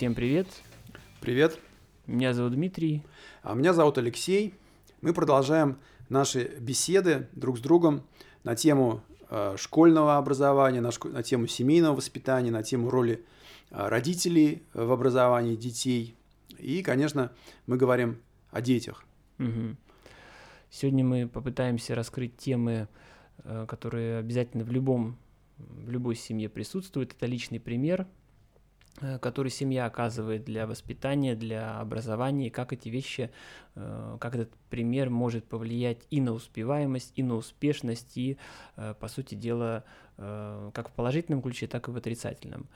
Всем привет. Привет. Меня зовут Дмитрий. А меня зовут Алексей. Мы продолжаем наши беседы друг с другом на тему э, школьного образования, на, шко- на тему семейного воспитания, на тему роли э, родителей в образовании детей. И, конечно, мы говорим о детях. Мгм. Сегодня мы попытаемся раскрыть темы, э, которые обязательно в любом в любой семье присутствуют. Это личный пример, который семья оказывает для воспитания, для образования, и как эти вещи, э, как этот пример может повлиять и на успеваемость, и на успешность, и, э, по сути дела, э, как в положительном ключе, так и в отрицательном.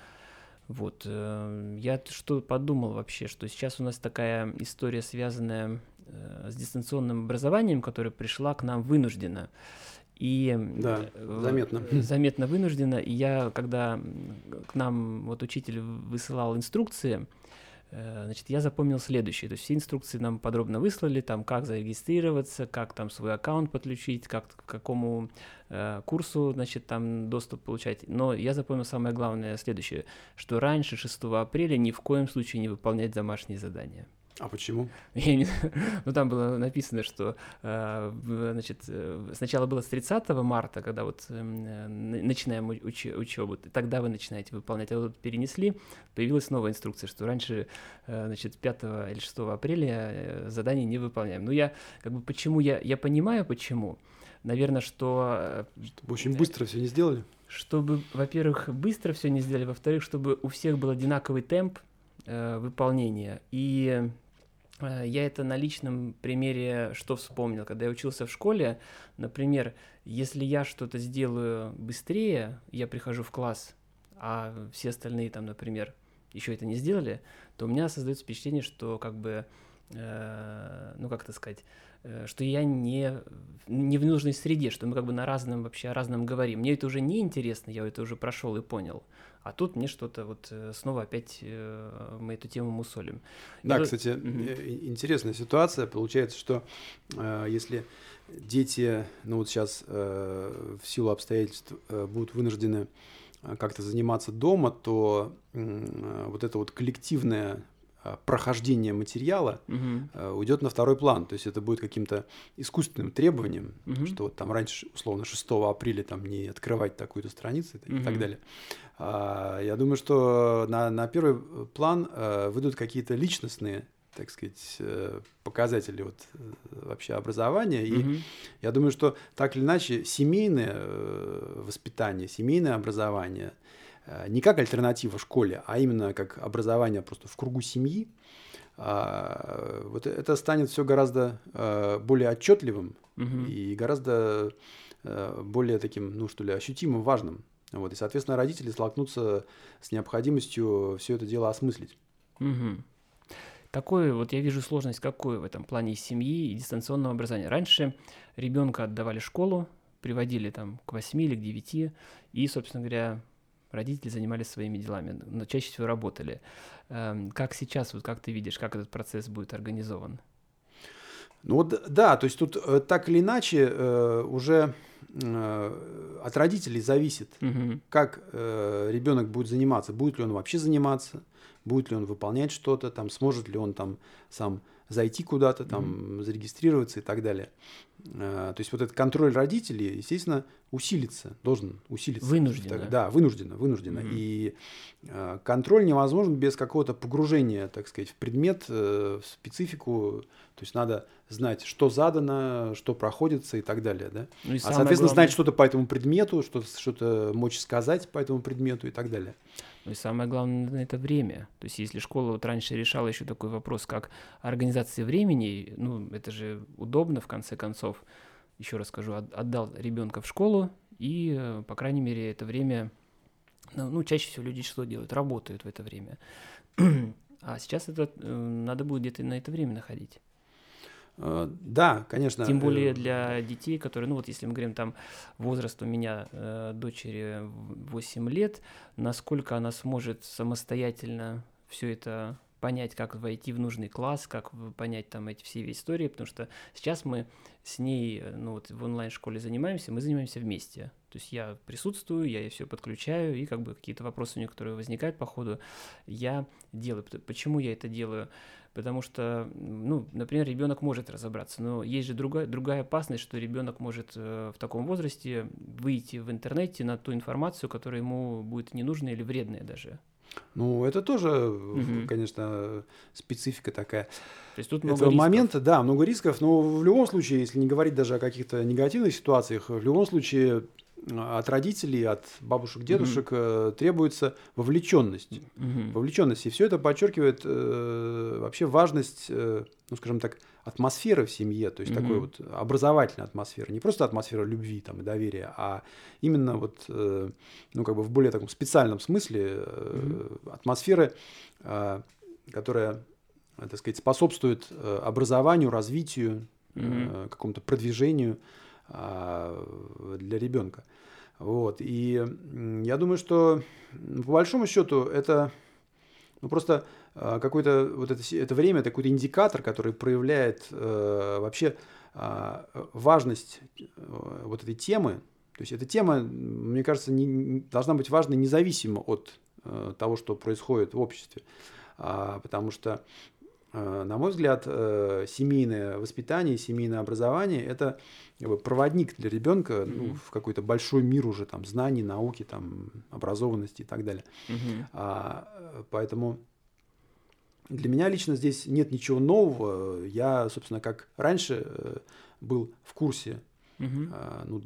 Вот, э, я что подумал вообще, что сейчас у нас такая история, связанная э, с дистанционным образованием, которая пришла к нам вынужденно. И Да, э, заметно. э, заметно вынуждена. И я, когда к нам вот учитель высылал инструкции, э, значит, я запомнил следующее. То есть все инструкции нам подробно выслали, там, как зарегистрироваться, как там свой аккаунт подключить, как к какому э, курсу, значит, там доступ получать. Но я запомнил самое главное следующее, что раньше 6 апреля ни в коем случае не выполнять домашние задания. А почему? Я не- Ну, там было написано, что э, значит, э, сначала было с 30 марта, когда вот э, начинаем уч- учебу, тогда вы начинаете выполнять, а вот перенесли, появилась новая инструкция, что раньше, значит, 5 или 6 апреля задание не выполняем. Ну, я, как бы, почему, я, я понимаю, почему. Наверное, что Чтобы очень быстро все не сделали? чтобы, во-первых, быстро все не сделали, во-вторых, чтобы у всех был одинаковый темп выполнения. И я это на личном примере что вспомнил, когда я учился в школе, например, если я что-то сделаю быстрее, я прихожу в класс, а все остальные там, например, еще это не сделали, то у меня создается впечатление, что как бы, э, ну как это сказать, э, что я не, не в нужной среде, что мы как бы на разном вообще о разном говорим. Мне это уже не интересно, я это уже прошел и понял. А тут мне что-то вот э, снова опять э, мы эту тему мусолим. И Да, вот- кстати, э, интересная ситуация. Получается, что э, если дети, ну вот сейчас в силу обстоятельств э, будут вынуждены э, как-то заниматься дома, то э, вот это вот коллективное э, прохождение материала э, уйдет на второй план. То есть это будет каким-то искусственным требованием, Мгм. что вот там раньше, условно, 6 апреля там не открывать такую-то страницу и так далее. А, Я думаю, что на, на первый план э, выйдут какие-то личностные, так сказать, э, показатели вот э, вообще образования. И Мгм. я думаю, что так или иначе семейное э, воспитание, семейное образование э, не как альтернатива школе, а именно как образование просто в кругу семьи, а, вот это станет все гораздо э, более отчетливым Мгм. и гораздо э, более таким, ну что ли, ощутимым, важным. Вот, и, соответственно, родители столкнутся с необходимостью все это дело осмыслить. Мгм. Такой вот я вижу сложность какую в этом плане семьи и дистанционного образования. Раньше ребенка отдавали школу, приводили там к 8 или к 9, и, собственно говоря, родители занимались своими делами, но чаще всего работали. Эм, Как сейчас, вот как ты видишь, как этот процесс будет организован? Ну вот да, то есть тут э, так или иначе э, уже э, от родителей зависит, Мгм. как ребенок будет заниматься, будет ли он вообще заниматься, будет ли он выполнять что-то, там, сможет ли он там сам зайти куда-то, там, зарегистрироваться и так далее. Э, То есть вот этот контроль родителей, естественно, усилится, должен усилиться. Вынужденно. Так, Да, вынужденно, вынужденно. Мгм. И э, контроль невозможен без какого-то погружения, так сказать, в предмет, э, в специфику. То есть надо знать, что задано, что проходится и так далее, да. Ну и А, соответственно, главное- знать что-то по этому предмету, что-то, что-то мочь сказать по этому предмету и так далее. Ну и самое главное, это время. То есть если школа вот раньше решала еще такой вопрос, как организация времени, ну это же удобно в конце концов. Еще раз скажу, от- отдал ребенка в школу, и, э, по крайней мере, это время, ну, ну, чаще всего люди что делают? Работают в это время. А сейчас это э, надо будет где-то на это время находить. Э, Да, конечно. Тем более э, для детей, которые, ну вот если мы говорим там возраст у меня э, дочери 8 лет, насколько она сможет самостоятельно все это понять, как войти в нужный класс, как понять там эти все истории, потому что сейчас мы с ней, э, ну вот в онлайн-школе занимаемся, мы занимаемся вместе. То есть я присутствую, я все подключаю, и как бы какие-то вопросы у них, которые возникают по ходу, я делаю. Почему я это делаю? Потому что, ну, например, ребенок может разобраться, но есть же другая, другая опасность, что ребенок может э, в таком возрасте выйти в интернете на ту информацию, которая ему будет ненужная или вредная даже. Ну, это тоже, угу. конечно, специфика такая. То есть тут много этого рисков. момента, да, много рисков, но в любом случае, если не говорить даже о каких-то негативных ситуациях, в любом случае от родителей, от бабушек, дедушек mm-hmm. требуется вовлеченность. Mm-hmm. Вовлеченность. И все это подчеркивает э, вообще важность, э, ну, скажем так, атмосферы в семье, то есть mm-hmm. такой вот образовательной атмосферы. Не просто атмосфера любви там, и доверия, а именно вот, э, ну, как бы в более таком специальном смысле э, mm-hmm. атмосферы, э, которая, так сказать, способствует э, образованию, развитию, mm-hmm. э, какому-то продвижению э, для ребенка. Вот. И я думаю, что по большому счету это ну, просто а, какое-то вот это, это время, это какой-то индикатор, который проявляет э, вообще э, важность вот этой темы. То есть эта тема, мне кажется, не, должна быть важной независимо от э, того, что происходит в обществе. А, потому что на мой взгляд, э, семейное воспитание, семейное образование – это проводник для ребенка ну, в какой-то большой мир уже там, знаний, науки, там, образованности и так далее. Mm-hmm. А, поэтому для меня лично здесь нет ничего нового. Я, собственно, как раньше э, был в курсе Uh-huh. ну,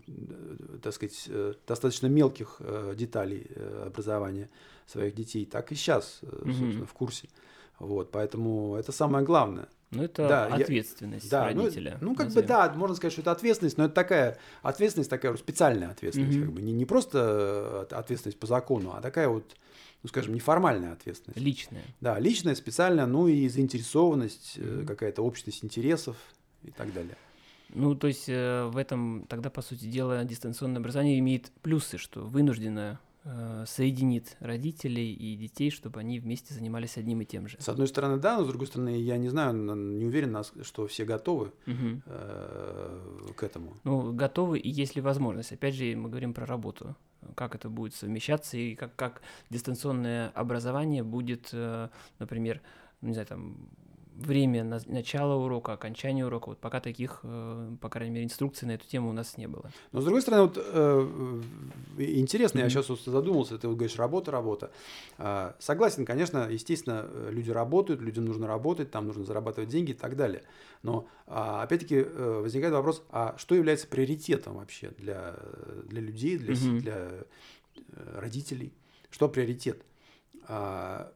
так сказать, достаточно мелких деталей образования своих детей, так и сейчас, uh-huh. в курсе. Вот, поэтому это самое главное. Ну, это да, ответственность я, да, ну, родителя. Ну, ну как назовем. бы, да, можно сказать, что это ответственность, но это такая ответственность, такая специальная ответственность, mm-hmm. как бы не, не просто э, ответственность по закону, а такая вот, ну, скажем, неформальная ответственность. Личная. Да, личная, специальная, ну и заинтересованность, mm-hmm. какая-то общность интересов и так далее. Ну, то есть э, в этом тогда, по сути дела, дистанционное образование имеет плюсы, что вынуждено соединит родителей и детей, чтобы они вместе занимались одним и тем же. С одной стороны, да, но с другой стороны, я не знаю, не уверен, что все готовы угу. к этому. Ну, готовы, и есть ли возможность. Опять же, мы говорим про работу. Как это будет совмещаться, и как, как дистанционное образование будет, э, например, ну, не знаю, там, время на начала урока, окончания урока. Вот пока таких, э, по крайней мере, инструкций на эту тему у нас не было. Но с другой стороны, вот э, интересно, mm-hmm. я сейчас вот задумался, ты вот говоришь, работа, работа. Э, согласен, конечно, естественно, люди работают, людям нужно работать, там нужно зарабатывать деньги и так далее. Но э, опять-таки э, возникает вопрос, а что является приоритетом вообще для, для людей, для, mm-hmm. для э, родителей? Что приоритет? А,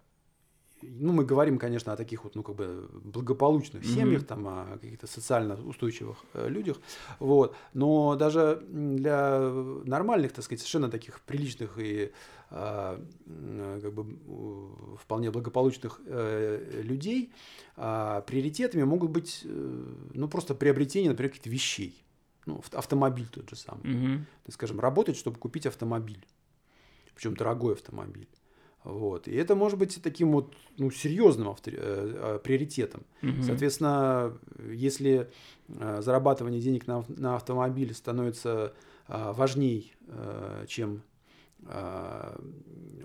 ну, мы говорим, конечно, о таких вот, ну, как бы благополучных mm-hmm. семьях, там, о каких-то социально устойчивых э, людях, вот, но даже для нормальных, так сказать, совершенно таких приличных и э, как бы вполне благополучных э, людей э, приоритетами могут быть, ну, просто приобретение, например, каких-то вещей, ну, автомобиль тот же самый, mm-hmm. скажем, работать, чтобы купить автомобиль, причем дорогой автомобиль. Вот. И это может быть таким вот ну, серьезным автори- э, приоритетом. Угу. Соответственно, если э, зарабатывание денег на, на автомобиль становится э, важней, э, чем э,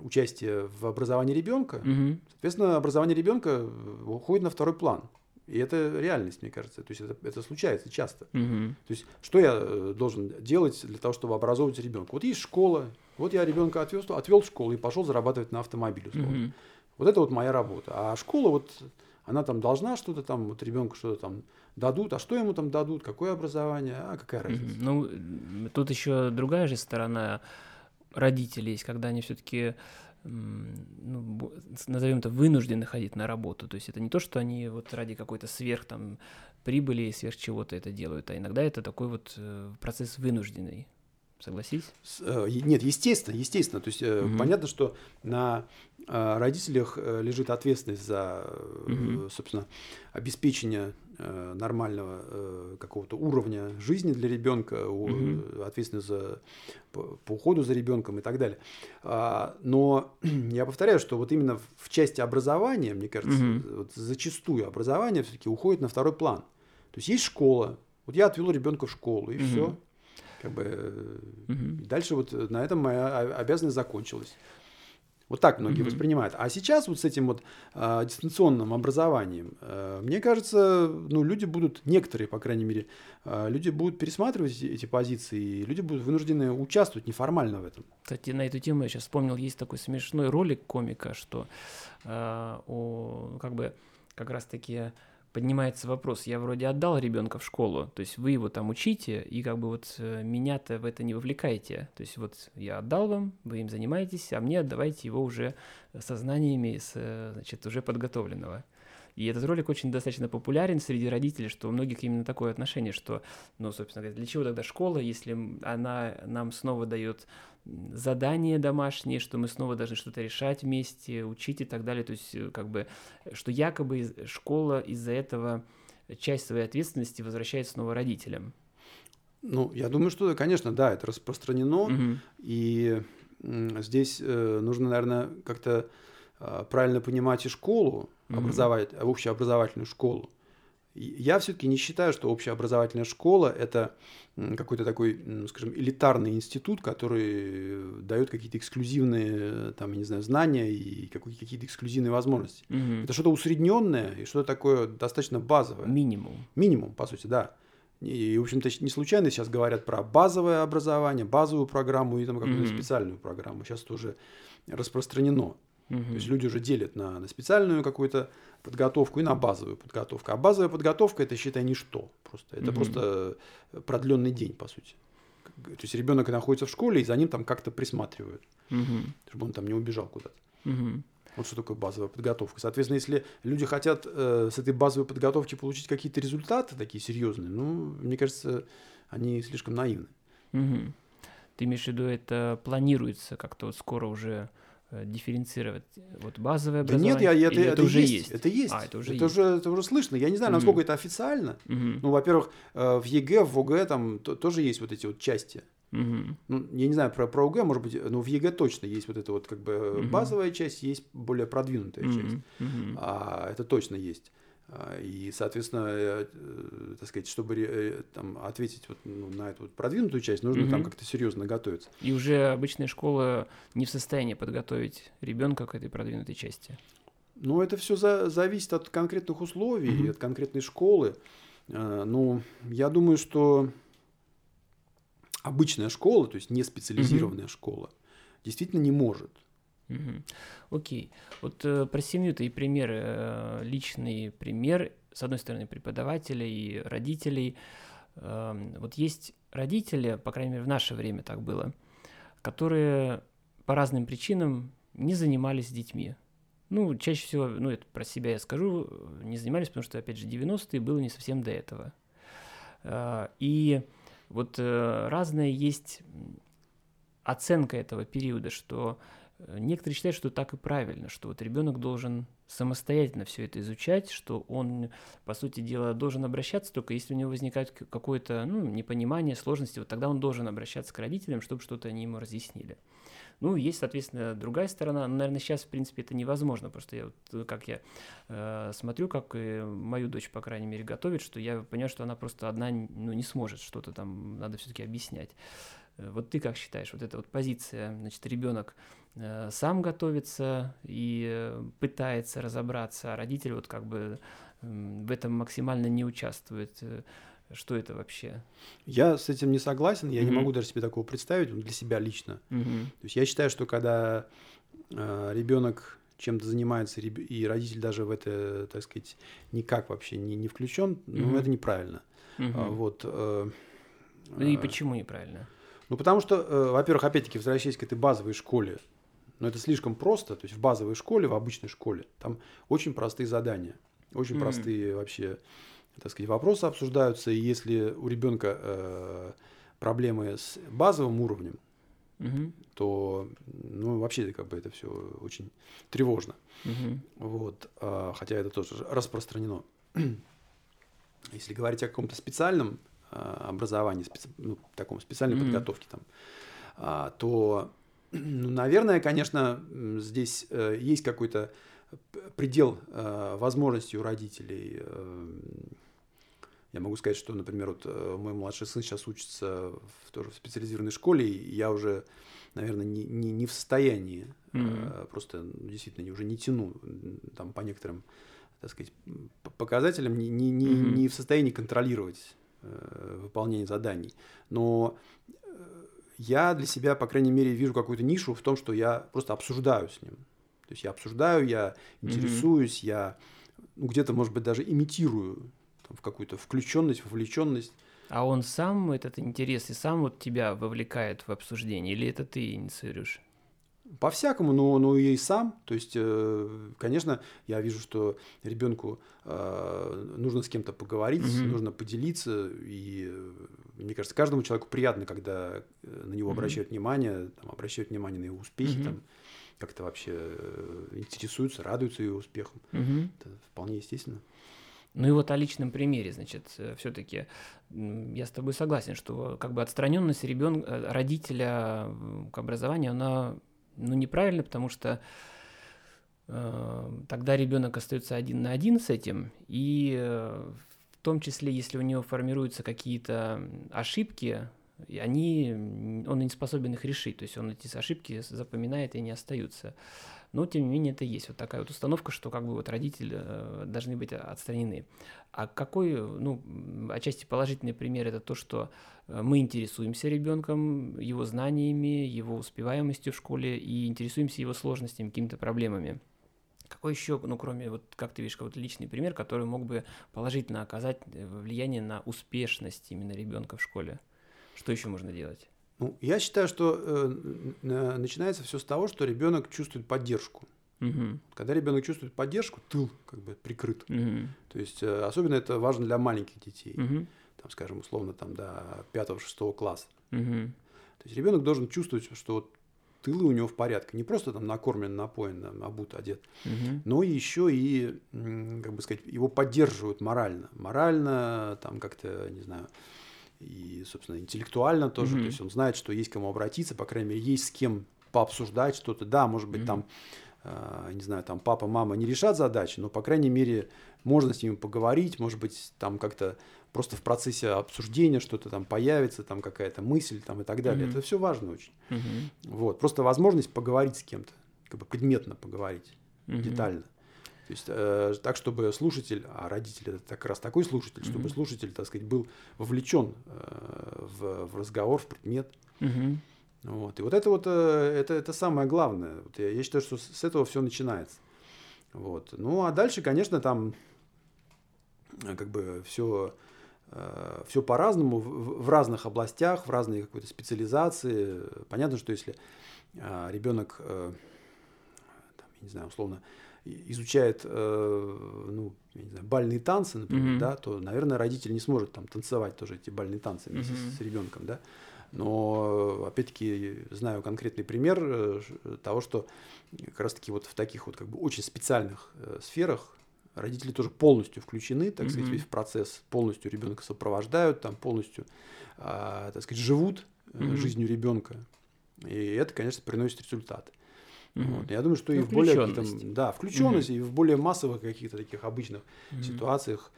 участие в образовании ребенка, угу. соответственно, образование ребенка уходит на второй план. И это реальность, мне кажется. То есть это, это случается часто. Угу. То есть что я э, должен делать для того, чтобы образовывать ребенка? Вот есть школа, вот я ребенка отвез, отвел в школу и пошел зарабатывать на автомобиле. Угу. Вот это вот моя работа. А школа вот она там должна что-то там, вот ребенку что-то там дадут, а что ему там дадут, какое образование, а какая разница? Ну, тут еще другая же сторона родителей есть, когда они все-таки ну, назовем это, вынуждены ходить на работу. То есть это не то, что они вот ради какой-то сверх там прибыли, сверх чего-то это делают, а иногда это такой вот э, процесс вынужденный. Согласись? Э, нет, естественно, естественно. То есть угу. понятно, что на родителях лежит ответственность за, угу. собственно, обеспечение нормального какого-то уровня жизни для ребенка, угу. ответственность за, по, по уходу за ребенком и так далее. А, но я повторяю, что вот именно в части образования, мне кажется, угу. вот зачастую образование все-таки уходит на второй план. То есть есть школа, вот я отвел ребенка в школу, и угу. все. Как бы угу. дальше вот на этом моя обязанность закончилась. Вот так многие mm-hmm. воспринимают. А сейчас вот с этим вот э, дистанционным образованием, э, мне кажется, ну, люди будут, некоторые, по крайней мере, э, люди будут пересматривать эти, позиции, и люди будут вынуждены участвовать неформально в этом. Кстати, на эту тему я сейчас вспомнил, есть такой смешной ролик комика, что э, о, как бы как раз-таки поднимается вопрос, я вроде отдал ребенка в школу, то есть вы его там учите, и как бы вот э, меня-то в это не вовлекаете. То есть вот я отдал вам, вы им занимаетесь, а мне отдавайте его уже со знаниями, с, э, значит, уже подготовленного. И этот ролик очень достаточно популярен среди родителей, что у многих именно такое отношение, что, ну, собственно говоря, для чего тогда школа, если она нам снова дает задание домашнее, что мы снова должны что-то решать вместе, учить и так далее. То есть, э, как бы, что якобы школа из-за этого часть своей ответственности возвращает снова родителям. Ну, я думаю, что, конечно, да, это распространено. Угу. И здесь э, нужно, наверное, как-то э, правильно понимать и школу, угу. образовать, общеобразовательную школу. Я все-таки не считаю, что общеобразовательная школа – это какой-то такой, скажем, элитарный институт, который дает какие-то эксклюзивные, там, я не знаю, знания и какие-то эксклюзивные возможности. Угу. Это что-то усредненное и что-то такое достаточно базовое. Минимум. Минимум, по сути, да. И, в общем-то, не случайно сейчас говорят про базовое образование, базовую программу и там какую-то mm специальную программу. Сейчас это уже распространено. Mm То есть люди уже делят на, на специальную какую-то подготовку и на базовую подготовку. А базовая подготовка это, считай, ничто. Просто. Это угу. просто продленный день, по сути. То есть ребенок находится в школе, и за ним там как-то присматривают, угу. чтобы он там не убежал куда-то. Угу. Вот что такое базовая подготовка. Соответственно, если люди хотят э, с этой базовой подготовки получить какие-то результаты такие серьезные, ну, мне кажется, они слишком наивны. Угу. Ты имеешь в виду, это планируется как-то вот скоро уже Э, дифференцировать вот базовое образование? Да нет, я, это, это, это уже есть, есть. Это есть. А, это уже это есть. Уже, это уже слышно. Я не знаю, насколько mm-hmm. это официально. Mm-hmm. Ну, во-первых, э, в ЕГЭ, в ОГЭ там тоже есть вот эти вот части. Mm-hmm. Ну, я не знаю про, про ОГЭ, может быть, но в ЕГЭ точно есть вот эта вот как бы mm-hmm. базовая часть, есть более продвинутая mm-hmm. часть. Mm-hmm. А, это точно есть. А, и, соответственно, э, э, так сказать, чтобы э, там, ответить вот, ну, на эту вот продвинутую часть, нужно угу. там как-то серьезно готовиться. И уже обычная школа не в состоянии подготовить ребенка к этой продвинутой части. Ну, это все за, зависит от конкретных условий, угу. от конкретной школы. Ну, я думаю, что обычная школа, то есть не специализированная угу. школа, действительно не может. Угу. Окей. Вот э, про семью ты и пример, э, личный пример, с одной стороны, преподавателей и родителей. Э, вот есть родители, по крайней мере, в наше время так было, которые по разным причинам не занимались детьми. Ну, чаще всего, ну, это про себя я скажу, не занимались, потому что, опять же, 90-е было не совсем до этого. Э, и вот э, разная есть оценка этого периода, что Э, некоторые считают, что так и правильно, что вот ребенок должен самостоятельно все это изучать, что он, по сути дела, должен обращаться только если у него возникает какое-то ну, непонимание, сложности, вот тогда он должен обращаться к родителям, чтобы что-то они ему разъяснили. Ну, есть, соответственно, другая сторона. Ну, наверное, сейчас, в принципе, это невозможно. Просто я, вот, э, как я э, смотрю, как и мою дочь, по крайней мере, готовит, что я понимаю, что она просто одна ну, не сможет что-то там, надо все-таки объяснять. Э, вот ты как считаешь, вот эта вот позиция, значит, ребенок Э, сам готовится и э, пытается разобраться, а родитель вот как бы в этом максимально не участвует. Что это вообще? Я с этим не согласен, я mm-hmm. не могу даже себе такого представить для себя лично. Mm-hmm. То есть я считаю, что когда э, ребенок чем-то занимается, и родитель даже в это, так сказать, никак вообще не, не включен, mm-hmm. ну, это неправильно. Mm-hmm. А, вот, э, и почему неправильно? Ну, потому что, э, во-первых, опять-таки, возвращаясь к этой базовой школе, но это слишком просто. То есть в базовой школе, в обычной школе, там очень простые задания, очень mm-hmm. простые вообще, так сказать, вопросы обсуждаются. И если у ребенка э, проблемы с базовым уровнем, mm-hmm. то ну, вообще как бы это все очень тревожно. Mm-hmm. Вот, э, хотя это тоже распространено. Если говорить о каком-то специальном э, образовании, специ... ну, таком специальной mm-hmm. подготовке, там, э, то ну, наверное, конечно, здесь э, есть какой-то предел э, возможностей у родителей. Я могу сказать, что, например, вот мой младший сын сейчас учится в, тоже в специализированной школе, и я уже, наверное, не, не, не в состоянии, mm-hmm. просто ну, действительно уже не тяну там по некоторым, так сказать, показателям, не, не, не, mm-hmm. не в состоянии контролировать э, выполнение заданий. Но э, я для себя, по крайней мере, вижу какую-то нишу в том, что я просто обсуждаю с ним. То есть я обсуждаю, я интересуюсь, mm-hmm. я ну, где-то, может быть, даже имитирую там, в какую-то включенность, вовлеченность. А он сам этот интерес и сам вот тебя вовлекает в обсуждение, или это ты инициируешь? По-всякому, но, но и сам. То есть, э, конечно, я вижу, что ребенку э, нужно с кем-то поговорить, mm-hmm. нужно поделиться. И мне кажется, каждому человеку приятно, когда э, на него обращают внимание, там, обращают внимание на его успехи, mm-hmm. там, как-то вообще интересуются, радуются его успехам. Mm-hmm. Это вполне естественно. Ну и вот о личном примере, значит, э, все-таки я с тобой согласен, что как бы отстраненность ребенка, э, родителя к образованию, она ну, неправильна, потому что э, тогда ребенок остается один на один с этим, и э, в том числе, если у него формируются какие-то ошибки, они, он не способен их решить, то есть он эти ошибки запоминает и они остаются но тем не менее это есть вот такая вот установка, что как бы вот родители э, должны быть отстранены. А какой, ну, отчасти положительный пример это то, что э, мы интересуемся ребенком, его знаниями, его успеваемостью в школе и интересуемся его сложностями, какими-то проблемами. Какой еще, ну, кроме, вот, как ты видишь, какой-то личный пример, который мог бы положительно оказать э, влияние на успешность именно ребенка в школе? Что еще можно делать? Ну, я считаю, что э, начинается все с того, что ребенок чувствует поддержку. Угу. Когда ребенок чувствует поддержку, тыл как бы прикрыт. Угу. То есть э, особенно это важно для маленьких детей. Угу. Там, скажем, условно, там до 5-6 класса. Угу. То есть ребенок должен чувствовать, что вот тылы у него в порядке. Не просто там накормлен, напоен, там, обут, одет, угу. но еще и, как бы сказать, его поддерживают морально. Морально, там как-то, не знаю, и, собственно, интеллектуально тоже. Mm-hmm. То есть он знает, что есть кому обратиться, по крайней мере, есть с кем пообсуждать что-то. Да, может быть, mm-hmm. там, э, не знаю, там папа, мама не решат задачи, но, по крайней мере, можно с ними поговорить, может быть, там как-то просто в процессе обсуждения что-то там появится, там какая-то мысль там и так далее. Mm-hmm. Это все важно очень. Mm-hmm. Вот, просто возможность поговорить с кем-то, как бы предметно поговорить, mm-hmm. детально. То есть э, так, чтобы слушатель, а родитель это как раз такой слушатель, mm-hmm. чтобы слушатель, так сказать, был вовлечен э, в, в разговор, в предмет. Mm-hmm. Вот. И вот это вот э, это, это самое главное. Вот я, я считаю, что с этого все начинается. Вот. Ну а дальше, конечно, там э, как бы все э, все по-разному, в, разных областях, в разной какой-то специализации. Понятно, что если э, ребенок, там, не знаю, условно, изучает, э, ну, я не знаю, бальные танцы, например, mm-hmm. да, то, наверное, родитель не сможет там танцевать тоже эти бальные танцы вместе mm-hmm. с, ребенком, да. Но, опять-таки, знаю конкретный пример э, того, что как раз-таки вот в таких вот как бы очень специальных э, сферах родители тоже полностью включены, так mm-hmm. сказать, весь в процесс, полностью ребенка сопровождают, там полностью, э, так сказать, живут mm-hmm. жизнью ребенка. И это, конечно, приносит результаты. Вот. Я думаю, что ну, и в более да, включенность, mm-hmm. и в более массовых каких-то таких обычных mm-hmm. ситуациях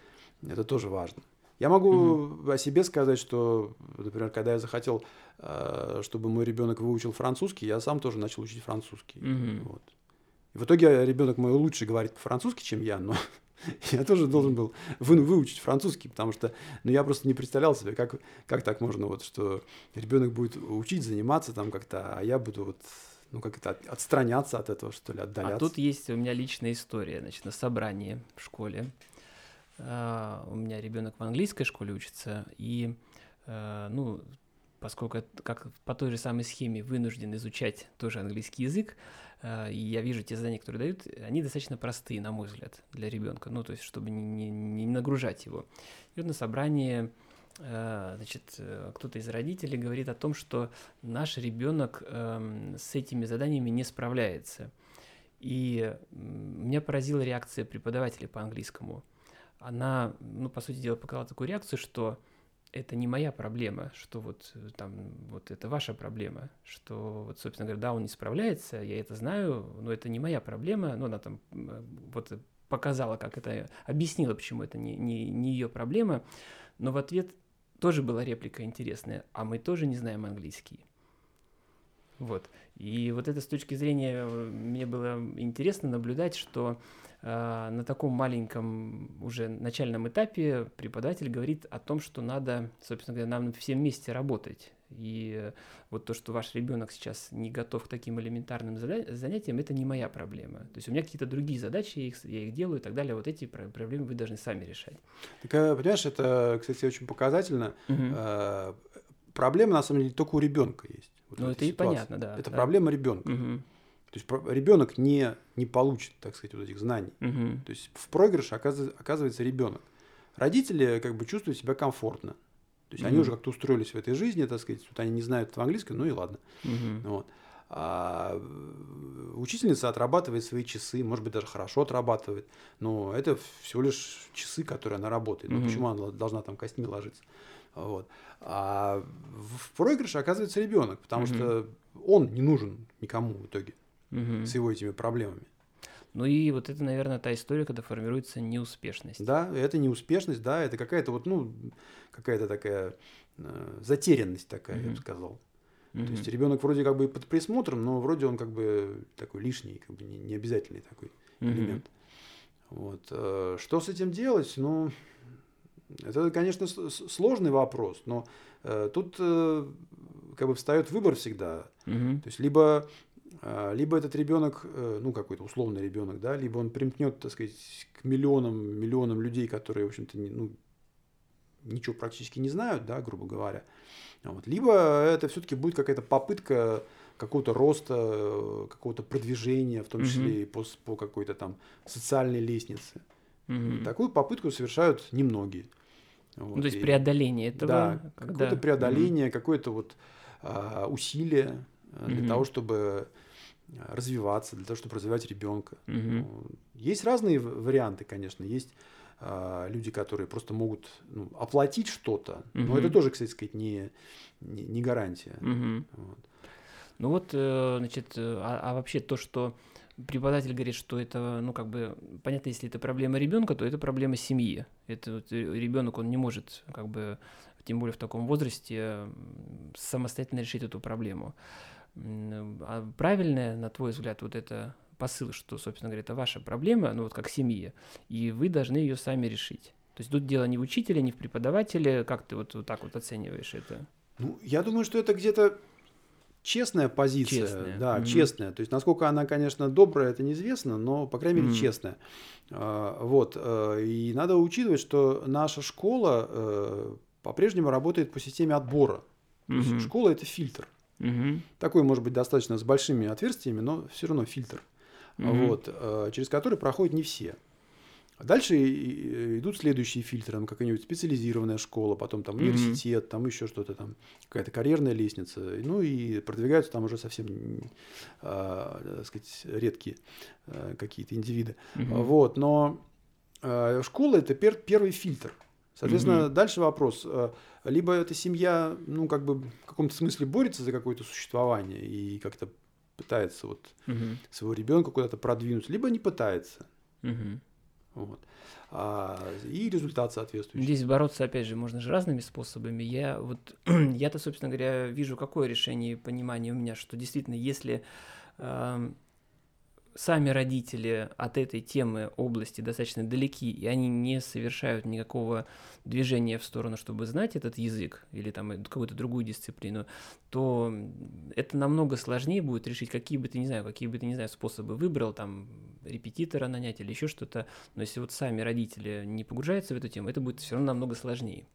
это тоже важно. Я могу mm-hmm. о себе сказать, что, например, когда я захотел, э, чтобы мой ребенок выучил французский, я сам тоже начал учить французский. Mm-hmm. Вот. И в итоге ребенок мой лучше говорит по-французски, чем я, но я тоже должен был вы, выучить французский, потому что ну, я просто не представлял себе, как, как так можно, вот, что ребенок будет учить, заниматься там как-то, а я буду вот ну, как это, отстраняться от этого, что ли, отдаляться. А тут есть у меня личная история, значит, на собрании в школе. Uh, у меня ребенок в английской школе учится, и, uh, ну, поскольку как по той же самой схеме вынужден изучать тоже английский язык, uh, и я вижу те задания, которые дают, они достаточно простые, на мой взгляд, для ребенка, ну, то есть, чтобы не, не, не нагружать его. И вот на собрании значит, э, кто-то из родителей говорит о том, что наш ребенок эм, с этими заданиями не справляется. И меня поразила реакция преподавателя по английскому. Она, ну, по сути дела, показала такую реакцию, что это не моя проблема, что вот э, там, вот это ваша проблема, что вот, собственно говоря, да, он не справляется, я это знаю, но это не моя проблема, ну, она там вот показала, как это, объяснила, почему это не, не, не ее проблема, но в ответ тоже была реплика интересная, а мы тоже не знаем английский. Вот. И вот это с точки зрения, э, мне было интересно наблюдать, что э, на таком маленьком уже начальном этапе преподаватель говорит о том, что надо, собственно говоря, нам всем вместе работать. И вот то, что ваш ребенок сейчас не готов к таким элементарным занятиям, это не моя проблема. То есть у меня какие-то другие задачи, я их, я их делаю и так далее. Вот эти проблемы вы должны сами решать. Так, э, понимаешь, это, кстати, очень показательно. Угу. Проблема, на самом деле, только у ребенка есть. Вот ну, это ситуации. и понятно, да. Это да. проблема ребенка. Угу. То есть ребенок не, не получит, так сказать, вот этих знаний. Угу. То есть в проигрыше оказывается, оказывается ребенок. Родители как бы чувствуют себя комфортно. То есть mm они уже как-то устроились в этой жизни, так сказать, вот они не знают этого английского, ну и ладно. mm Вот. А учительница отрабатывает свои часы, может быть, даже хорошо отрабатывает, но это всего лишь часы, которые она работает. mm Ну, почему она должна там костьми ложиться? Вот. А в проигрыше оказывается ребенок, потому mm что он не нужен никому в итоге mm с его этими проблемами. Ну и вот это, наверное, та история, когда формируется неуспешность. Да, это неуспешность, да, это какая-то вот, ну, какая-то такая э, затерянность такая, mm-hmm. я бы сказал. Mm-hmm. То есть ребенок вроде как бы под присмотром, но вроде он как бы такой лишний, как бы не, не обязательный такой mm-hmm. элемент. Вот. Э, что с этим делать? Ну, это, конечно, сложный вопрос, но э, тут э, как бы встает выбор всегда. Mm-hmm. То есть либо либо этот ребенок, э, ну какой-то условный ребенок, да, либо он примкнет, так сказать, к миллионам, миллионам людей, которые, в общем-то, ну, ничего практически не знают, да, грубо говоря. Вот. Либо это все-таки будет какая-то попытка какого-то роста, какого-то продвижения, в том числе mm-hmm. и по, по какой-то там социальной лестнице. Mm-hmm. Такую попытку совершают немногие. Вот. Ну, то есть преодоление этого. Да, когда... какое-то преодоление, mm-hmm. какое-то вот а, усилие mm-hmm. для того, чтобы развиваться, для того, чтобы развивать ребенка. Угу. Есть разные варианты, конечно. Есть а, люди, которые просто могут ну, оплатить что-то, угу. но это тоже, кстати сказать, не, не, не гарантия. Угу. Вот. Ну вот, э, значит, э, а, а вообще то, что преподаватель говорит, что это, ну, как бы, понятно, если это проблема ребенка, то это проблема семьи. Это вот, э, ребенок, он не может, как бы, тем более в таком возрасте, самостоятельно решить эту проблему. А правильное, на твой взгляд, вот это посыл, что, собственно говоря, это ваша проблема, ну вот как семья, и вы должны ее сами решить. То есть тут дело не в учителе, не в преподавателе, как ты вот, вот так вот оцениваешь это? Ну, я думаю, что это где-то честная позиция, честная. да, угу. честная. То есть насколько она, конечно, добрая, это неизвестно, но по крайней мере угу. честная. А, вот э, и надо учитывать, что наша школа э, по-прежнему работает по системе отбора. Угу. школа это фильтр. Угу. Такой, может быть, достаточно с большими отверстиями, но все равно фильтр, угу. вот, э, через который проходят не все. Дальше идут следующие фильтры, там какая-нибудь специализированная школа, потом там университет, mm там еще что-то там, какая-то карьерная лестница, ну и продвигаются там уже совсем, э, так сказать, редкие э, какие-то индивиды. mm Вот, но э, школа это пер- первый фильтр. Соответственно, mm дальше вопрос. Э, либо эта семья, ну, как бы в каком-то смысле борется за какое-то существование и как-то пытается вот mm своего ребенка куда-то продвинуть, либо не пытается. mm Вот. А, и результат соответствующий. Здесь бороться, опять же, можно же разными способами. Я вот, я-то, собственно говоря, вижу, какое решение и понимание у меня, что действительно, если э, сами родители от этой темы области достаточно далеки, и они не совершают никакого движения в сторону, чтобы знать этот язык или там какую-то другую дисциплину, то это намного сложнее будет решить, какие бы ты, не знаю, какие бы ты, не знаю, способы выбрал, там, репетитора нанять или еще что-то, но если вот сами родители не погружаются в эту тему, это будет все равно намного сложнее.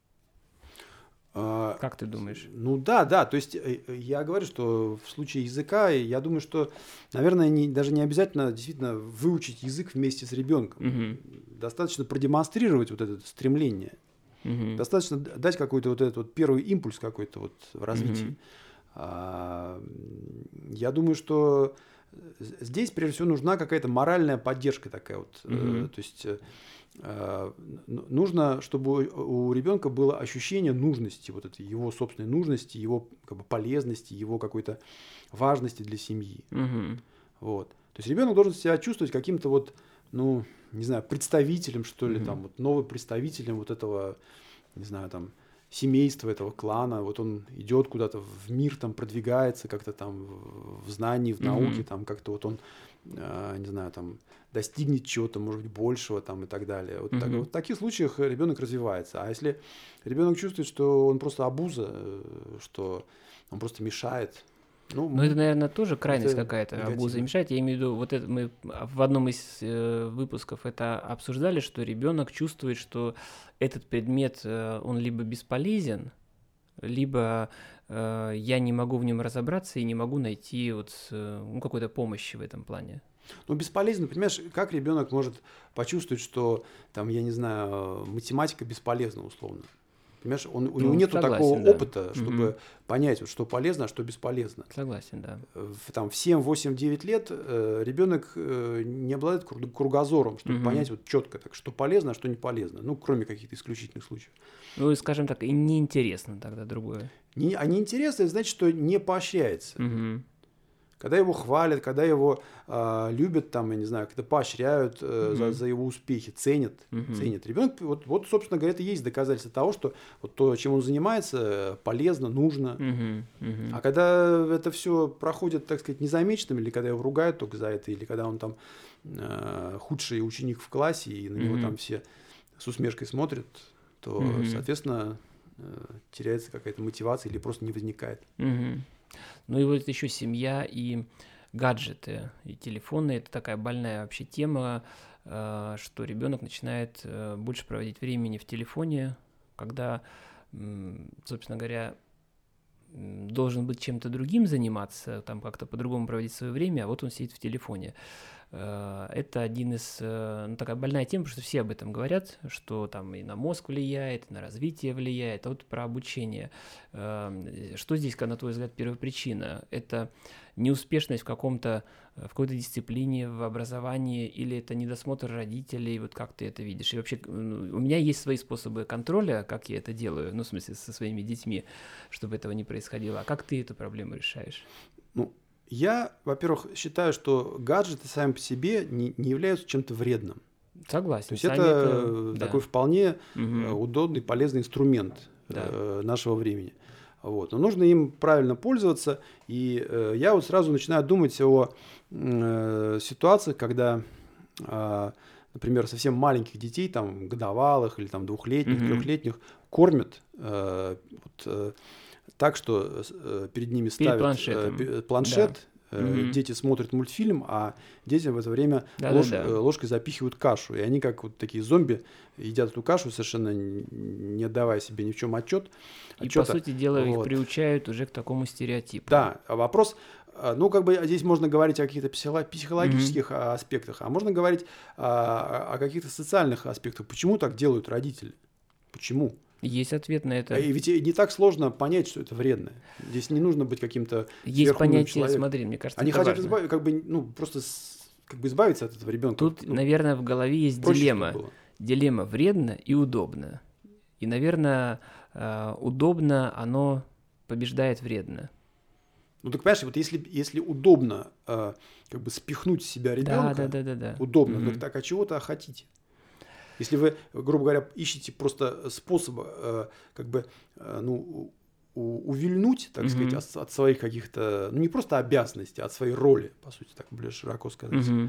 А, как ты думаешь? Ну да, да, то есть э, я говорю, что в случае языка, я думаю, что, наверное, не, даже не обязательно действительно выучить язык вместе с ребенком. Угу. Достаточно продемонстрировать вот это стремление. Угу. Достаточно дать какой-то вот этот вот первый импульс какой-то вот в развитии. Угу. А, я думаю, что здесь прежде всего нужна какая-то моральная поддержка такая вот. Угу. То есть э, Э, нужно, чтобы у ребенка было ощущение нужности, вот этой его собственной нужности, его как бы, полезности, его какой-то важности для семьи. Угу. Вот. То есть ребенок должен себя чувствовать каким-то вот ну, не знаю, представителем, что ли, mm-hmm. там, вот новым представителем вот этого, не знаю, там, семейства этого клана, вот он идет куда-то в мир, там продвигается как-то там в знании, в науке, mm-hmm. там как-то вот он, э, не знаю, там достигнет чего-то, может быть, большего там и так далее. Вот, mm-hmm. так, вот в таких случаях ребенок развивается. А если ребенок чувствует, что он просто обуза, э, что он просто мешает, ну, Но это, наверное, тоже крайность какая-то, абуза мешает. Я имею в виду, вот это мы в одном из э, выпусков это обсуждали, что ребенок чувствует, что этот предмет, э, он либо бесполезен, либо э, я не могу в нем разобраться и не могу найти вот э, ну, какой-то помощи в этом плане. Ну, бесполезно, понимаешь, как ребенок может почувствовать, что там, я не знаю, математика бесполезна условно. Понимаешь, он, у ну, него нет такого да. опыта, чтобы угу. понять, вот, что полезно, а что бесполезно. Согласен, да. В, там, в 7, 8, 9 лет э, ребенок э, не обладает кругозором, чтобы угу. понять вот, четко, так, что полезно, а что не полезно. Ну, кроме каких-то исключительных случаев. Ну, скажем так, и неинтересно тогда другое. Не, а неинтересно, значит, что не поощряется. Угу когда его хвалят, когда его э, любят, там, я не знаю, когда поощряют э, mm-hmm. за, за его успехи, ценят, mm-hmm. ценят. Ребенок, вот, вот, собственно говоря, это и есть доказательство того, что вот то, чем он занимается, полезно, нужно. Mm-hmm. Mm-hmm. А когда это все проходит, так сказать, незамеченным, или когда его ругают только за это, или когда он там э, худший ученик в классе, и на mm-hmm. него там все с усмешкой смотрят, то, mm-hmm. соответственно, э, теряется какая-то мотивация или просто не возникает. Mm-hmm. Ну и вот еще семья и гаджеты, и телефоны. Это такая больная вообще тема, э, что ребенок начинает э, больше проводить времени в телефоне, когда, собственно говоря, должен быть чем-то другим заниматься, там как-то по-другому проводить свое время, а вот он сидит в телефоне. Э, это один из, э, ну, такая больная тема, потому что все об этом говорят, что там и на мозг влияет, и на развитие влияет, а вот про обучение. Э, что здесь, на твой взгляд, первопричина? Это неуспешность в каком-то, в какой-то дисциплине, в образовании, или это недосмотр родителей, вот как ты это видишь? И вообще, у меня есть свои способы контроля, как я это делаю, ну, в смысле, со своими детьми, чтобы этого не происходило. А как ты эту проблему решаешь? Ну, я, во-первых, считаю, что гаджеты сами по себе не, не являются чем-то вредным. Согласен. То есть это, это такой да. вполне угу. удобный, полезный инструмент да. э, нашего времени. Вот. Но нужно им правильно пользоваться. И э, я вот сразу начинаю думать о э, ситуациях, когда, э, например, совсем маленьких детей, там, годовалых или там двухлетних, mm трехлетних, кормят э, вот, э, так, что э, перед ними ставят э, планшет, Угу. Дети смотрят мультфильм, а дети в это время да, лож, да, да. ложкой запихивают кашу. И они, как вот такие зомби, едят эту кашу, совершенно не отдавая себе ни в чем отчет. И, по сути дела, вот. их приучают уже к такому стереотипу. Да, а вопрос, ну, как бы здесь можно говорить о каких-то психологических mm аспектах, а можно говорить о, о каких-то социальных аспектах. Почему так делают родители? Почему? Есть ответ на это. И ведь не так сложно понять, что это вредно. Здесь не нужно быть каким-то Есть понятие, человеком. смотри, мне кажется, Они хотят избавить, как бы, ну, просто как бы избавиться от этого ребенка. Тут, ну, наверное, в голове есть дилемма. Дилемма вредно и удобно. И, наверное, э, удобно оно побеждает вредно. Ну так понимаешь, вот если, если удобно э, как бы спихнуть с себя ребенка, да, да, да, да, да. удобно, mm-hmm. так, так а чего-то хотите? Если вы, грубо говоря, ищете просто способа э, как бы, э, ну, увильнуть, так mm-hmm. сказать, от, от своих каких-то, ну не просто обязанностей, а от своей роли, по сути, так более широко сказать. Mm-hmm.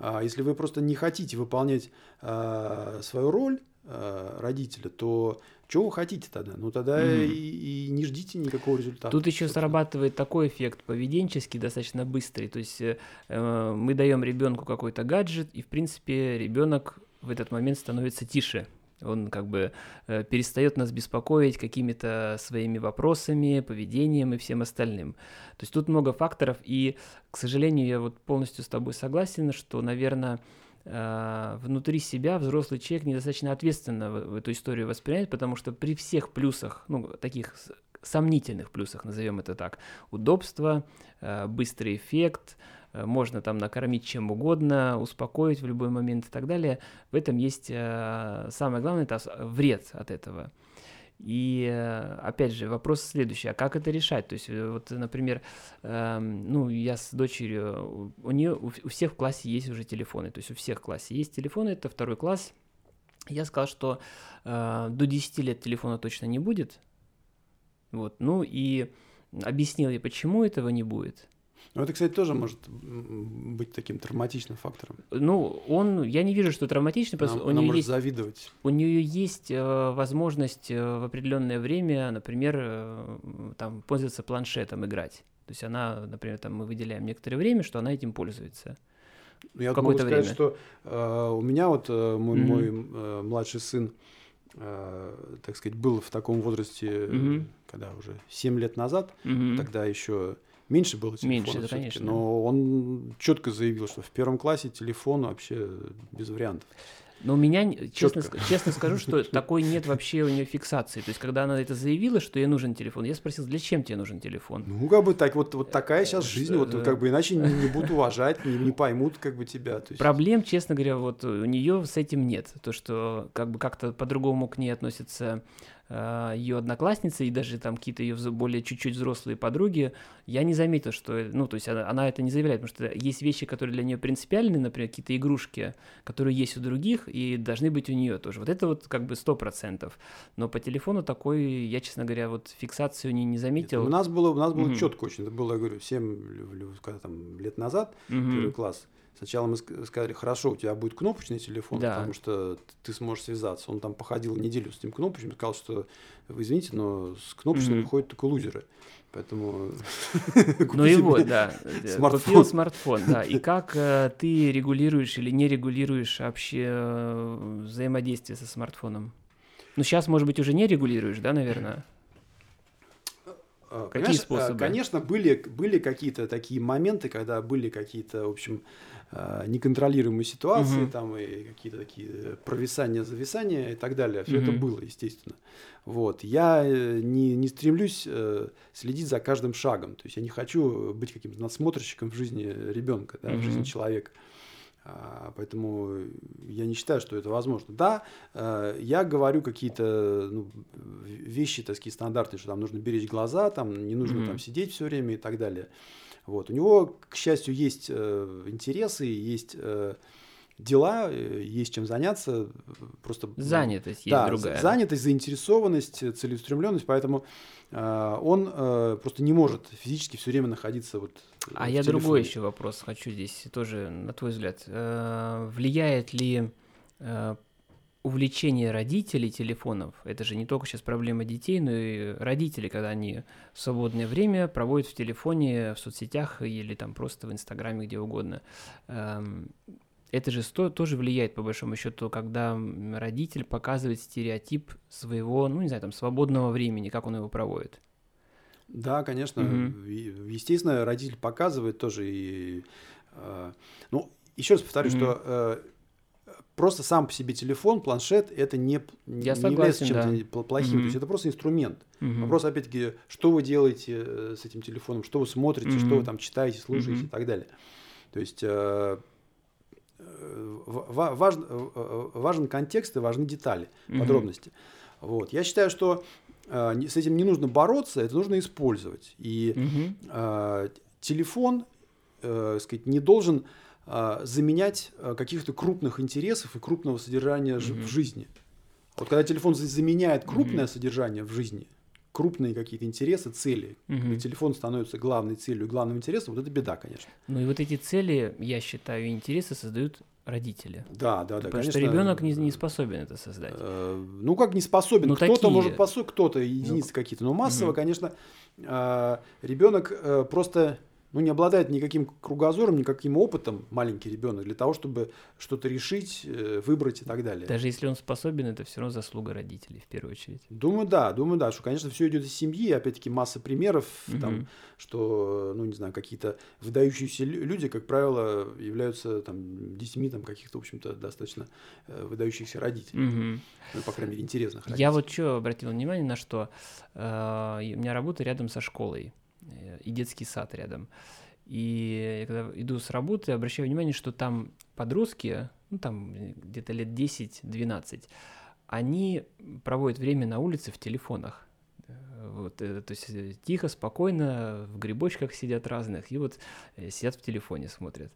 А если вы просто не хотите выполнять а, свою роль а, родителя, то чего вы хотите тогда? Ну тогда mm-hmm. и, и не ждите никакого результата. Тут еще срабатывает такой эффект поведенческий, достаточно быстрый. То есть э, мы даем ребенку какой-то гаджет, и в принципе ребенок в этот момент становится тише. Он как бы э, перестает нас беспокоить какими-то своими вопросами, поведением и всем остальным. То есть тут много факторов, и, к сожалению, я вот полностью с тобой согласен, что, наверное, э, внутри себя взрослый человек недостаточно ответственно в, эту историю воспринимает, потому что при всех плюсах, ну, таких сомнительных плюсах, назовем это так, удобство, э, быстрый эффект, можно там накормить чем угодно, успокоить в любой момент и так далее. В этом есть э, самое главное, это вред от этого. И опять же, вопрос следующий, а как это решать? То есть, вот, например, э, ну, я с дочерью, у нее у, всех в классе есть уже телефоны, то есть у всех в классе есть телефоны, это второй класс. Я сказал, что э, до 10 лет телефона точно не будет. Вот, ну и объяснил ей, почему этого не будет. Ну, это, кстати, тоже может быть таким травматичным фактором. Ну, он, я не вижу, что травматичный, просто она, у нее есть, завидовать. у нее есть э, возможность э, в определенное время, например, э, там пользоваться планшетом, играть. То есть она, например, там мы выделяем некоторое время, что она этим пользуется. Ну, Я могу сказать, время. что э, у меня вот э, мой, Мгм. мой э, младший сын, э, так сказать, был в таком возрасте, Мгм. когда уже 7 лет назад, Мгм. тогда еще меньше было телефона. Меньше, да, конечно. Но он четко заявил, что в первом классе телефон вообще без вариантов. Но у меня, честно, честно скажу, что такой нет вообще у нее фиксации. То есть, когда она это заявила, что ей нужен телефон, я спросил, зачем тебе нужен телефон? Ну, как бы так, вот, вот такая сейчас жизнь, вот Э, как бы иначе не, не будут уважать, не, не поймут как бы тебя. То есть, Проблем, честно говоря, вот у нее с этим нет. То, что как бы как-то по-другому к ней относятся ее одноклассницы и даже там какие-то ее более чуть-чуть взрослые подруги, я не заметил, что, ну, то есть она, она это не заявляет, потому что есть вещи, которые для нее принципиальны, например, какие-то игрушки, которые есть у других и должны быть у нее тоже. Вот это вот как бы сто процентов. Но по телефону такой, я, честно говоря, вот фиксацию не, не Нет, заметил. у нас было, у нас было Мгм. четко очень. Это было, я говорю, 7 когда там, лет назад, Мгм. первый класс. Сначала мы ск- сказали, хорошо, у тебя будет кнопочный телефон, Да. потому что ты сможешь связаться. Он там походил неделю с этим кнопочным, сказал, что вы извините, но с кнопочным Мгм. выходят только лузеры. Поэтому Ну и вот, да. смартфон. Купил смартфон, да. И как э, ты регулируешь или не регулируешь вообще э, взаимодействие со смартфоном? Ну, сейчас, может быть, уже не регулируешь, да, наверное? А, Какие понимаешь, а, способы? Конечно, были, были какие-то такие моменты, когда были какие-то, в общем, а, неконтролируемые ситуации, Мгм. там и какие-то такие э, провисания, зависания и так далее. Все это Мгм. было, естественно. Вот. Я э, не, не стремлюсь э, следить за каждым шагом. То есть я не хочу быть каким-то надсмотрщиком в жизни ребенка, да, в жизни человека. А, Поэтому я не считаю, что это возможно. Да, э, я говорю какие-то ну, вещи, такие стандартные, что там нужно беречь глаза, там не нужно Мгм. там сидеть все время и так далее. Вот. У него, к счастью, есть э, интересы, есть э, дела, э, есть чем заняться. Просто ну, Занятость есть да, другая. за- занятость, заинтересованность, э, целеустремленность, поэтому э, он э, просто не может физически все время находиться вот. э, А я другой еще вопрос хочу здесь тоже, на твой взгляд. Э, Влияет ли э, увлечение родителей телефонов? Это же не только сейчас проблема детей, но и родителей, когда они в свободное время проводят в телефоне, в соцсетях или там просто в Инстаграме, где угодно. Это же сто- тоже влияет, по большому счету, когда родитель показывает стереотип своего, ну, не знаю, там, свободного времени, как он его проводит. Да, конечно. Е- Естественно, родитель показывает тоже и. э, ну, еще раз повторю, Мгм. что э, просто сам по себе телефон, планшет, это не, п- не Я является согласен, чем-то да. плохим. То Мгм. есть это просто инструмент. Мгм. Вопрос, опять-таки, что вы делаете э, с этим телефоном, что вы смотрите, что вы там читаете, слушаете Мгм. и так далее. То есть э, ва- важн- э, э, важен контекст и важны детали, Мгм. подробности. Вот. Я считаю, что э, с этим не нужно бороться, это нужно использовать. И Мгм. э, телефон, э, сказать, не должен э, заменять каких-то крупных интересов и крупного содержания Мгм. в жизни. Вот когда телефон за- заменяет крупное Мгм. содержание в жизни, крупные какие-то интересы, цели, Мгм. и телефон становится главной целью, главным интересом, вот это беда, конечно. Ну и вот эти цели, я считаю, интересы создают родители. Да, да, да, потому конечно. что ребенок не, не способен это создать. Э, Ну, как не способен. Ну, кто-то такие. может способен, кто-то, единицы какие-то. Но массово, Мгм. конечно, ребенок просто ну, не обладает никаким кругозором, никаким опытом, маленький ребенок, для того, чтобы что-то решить, э, выбрать и так далее. Даже если он способен, это все равно заслуга родителей в первую очередь. Думаю, да, думаю, да, что, конечно, все идет из семьи, опять-таки масса примеров, там, Мгм. что, ну, не знаю, какие-то выдающиеся лю- люди, как правило, являются там детьми там каких-то, в общем-то, достаточно э, выдающихся родителей, Мгм. ну, по крайней мере, интересных родителей. Я вот что обратил внимание на что. э, у меня работа рядом со школой и детский сад рядом. И я когда иду с работы, обращаю внимание, что там подростки, ну там э, где-то лет 10-12, они проводят время на улице в телефонах. Вот, то есть тихо, спокойно, в грибочках сидят разных, и вот сидят в телефоне, смотрят.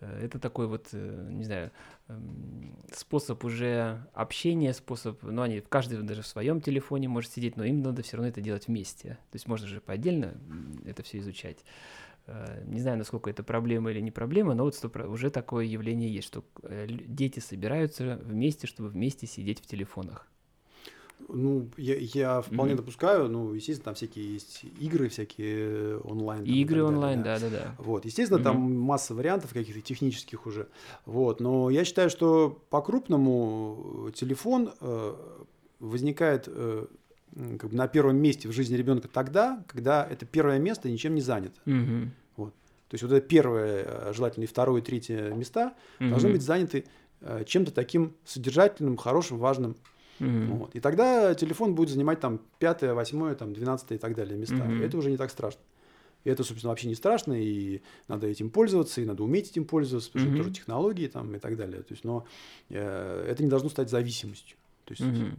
Это такой вот, не знаю, эм, способ уже общения, способ, ну, они, каждый даже в своем телефоне может сидеть, но им надо все равно это делать вместе. То есть можно же по отдельно это все изучать. Э, не знаю, насколько это проблема или не проблема, но вот уже такое явление есть, что э, дети собираются вместе, чтобы вместе сидеть в телефонах. Ну, я, я вполне mm-hmm. допускаю, ну, естественно, там всякие есть игры, всякие онлайн. Там, игры онлайн, да, да, да. Вот, естественно, mm-hmm. там масса вариантов каких-то технических уже. Вот, но я считаю, что по-крупному телефон э, возникает э, как бы на первом месте в жизни ребенка тогда, когда это первое место ничем не занято. Mm-hmm. Вот. То есть вот это первое, э, желательно и второе, и третье места mm-hmm. должны быть заняты э, чем-то таким содержательным, хорошим, важным. Mm-hmm. Вот. И тогда телефон будет занимать там пятое, восьмое, там двенадцатое и так далее места. Mm-hmm. Это уже не так страшно. И это, собственно, вообще не страшно, и надо этим пользоваться, и надо уметь этим пользоваться, потому mm-hmm. что это тоже технологии там и так далее. То есть, но э, это не должно стать зависимостью. То есть mm-hmm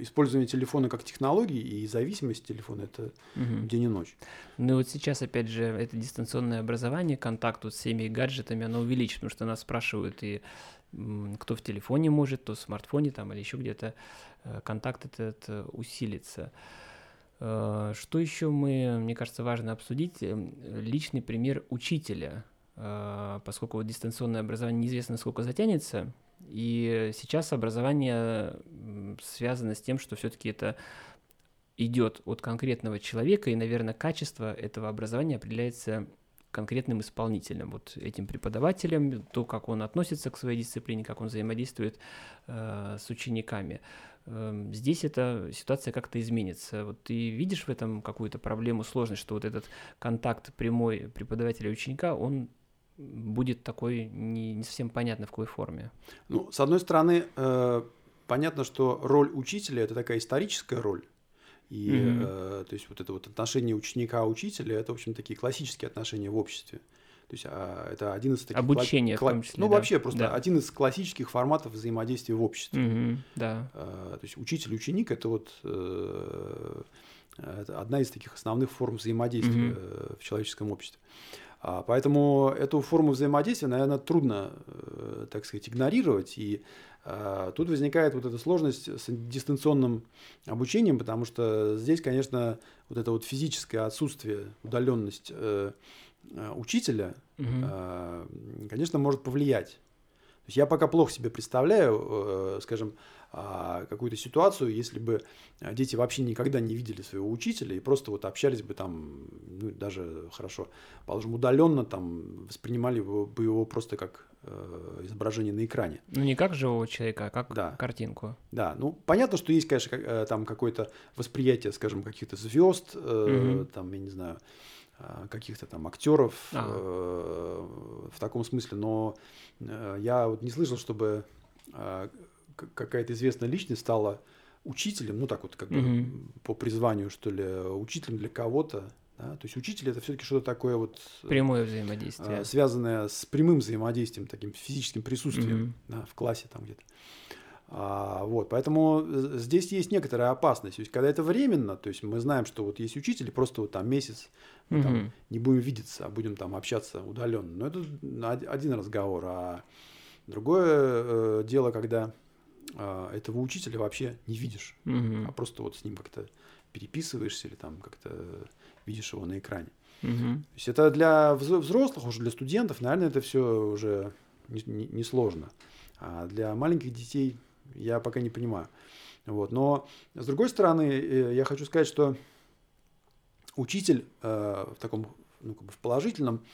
использование телефона как технологии и зависимость телефона это угу. день и ночь. Ну и вот сейчас, опять же, это дистанционное образование, контакт вот с всеми гаджетами, оно увеличит, потому что нас спрашивают и кто в телефоне может, то в смартфоне там или еще где-то э, контакт этот э, усилится. Э, что еще мы, мне кажется, важно обсудить? Личный пример учителя, поскольку вот дистанционное образование неизвестно, сколько затянется, и сейчас образование связано с тем, что все-таки это идет от конкретного человека, и, наверное, качество этого образования определяется конкретным исполнителем, вот этим преподавателем, то, как он относится к своей дисциплине, как он взаимодействует э, с учениками. Э, здесь эта ситуация как-то изменится. Вот ты видишь в этом какую-то проблему, сложность, что вот этот контакт прямой преподавателя и ученика, он будет такой не, не совсем понятно в какой форме. Ну, с одной стороны, э, понятно, что роль учителя это такая историческая роль. И mm-hmm. э, то есть вот это вот отношение ученика-учителя это, в общем, такие классические отношения в обществе. То есть а, это один из таких... Обучение кла- в том числе, Ну, да. вообще просто да. один из классических форматов взаимодействия в обществе. Mm-hmm, да. Э, то есть учитель-ученик – это вот э, это одна из таких основных форм взаимодействия mm-hmm. в человеческом обществе. Поэтому эту форму взаимодействия, наверное, трудно, э, так сказать, игнорировать. И а, тут возникает вот эта сложность с дистанционным обучением, потому что здесь, конечно, вот это вот физическое отсутствие, удаленность э, э, учителя, угу. конечно, может повлиять. Я пока плохо себе представляю, скажем, а, какую-то ситуацию, если бы а, дети вообще никогда не видели своего учителя и просто вот общались бы там, ну, даже хорошо, положим, удаленно там воспринимали бы его просто как э, изображение на экране. Ну, не как живого человека, а как да. картинку. Да, ну, понятно, что есть, конечно, э, там какое-то восприятие, скажем, каких-то звезд, угу. там, я не знаю, а, каких-то там актеров а. э, в таком смысле, но я вот не слышал, чтобы какая-то известная личность стала учителем, ну так вот как угу. бы по призванию, что ли, учителем для кого-то. Да? То есть учитель это все-таки что-то такое вот прямое взаимодействие, э, связанное с прямым взаимодействием, таким физическим присутствием угу. да, в классе там где-то. А, вот, поэтому здесь есть некоторая опасность. То есть, когда это временно, то есть мы знаем, что вот есть учитель, просто вот там месяц мы угу. там не будем видеться, а будем там общаться удаленно. Но это один разговор. А другое э, дело, когда а, этого учителя вообще не видишь, угу. а просто вот с ним как-то переписываешься или там как-то видишь его на экране. Угу. То есть это для взрослых, уже для студентов, наверное, это все уже не, не, не. А для маленьких детей я пока не понимаю. Вот. Но с другой стороны, э, я хочу сказать, что учитель э, в таком ну, как бы в положительном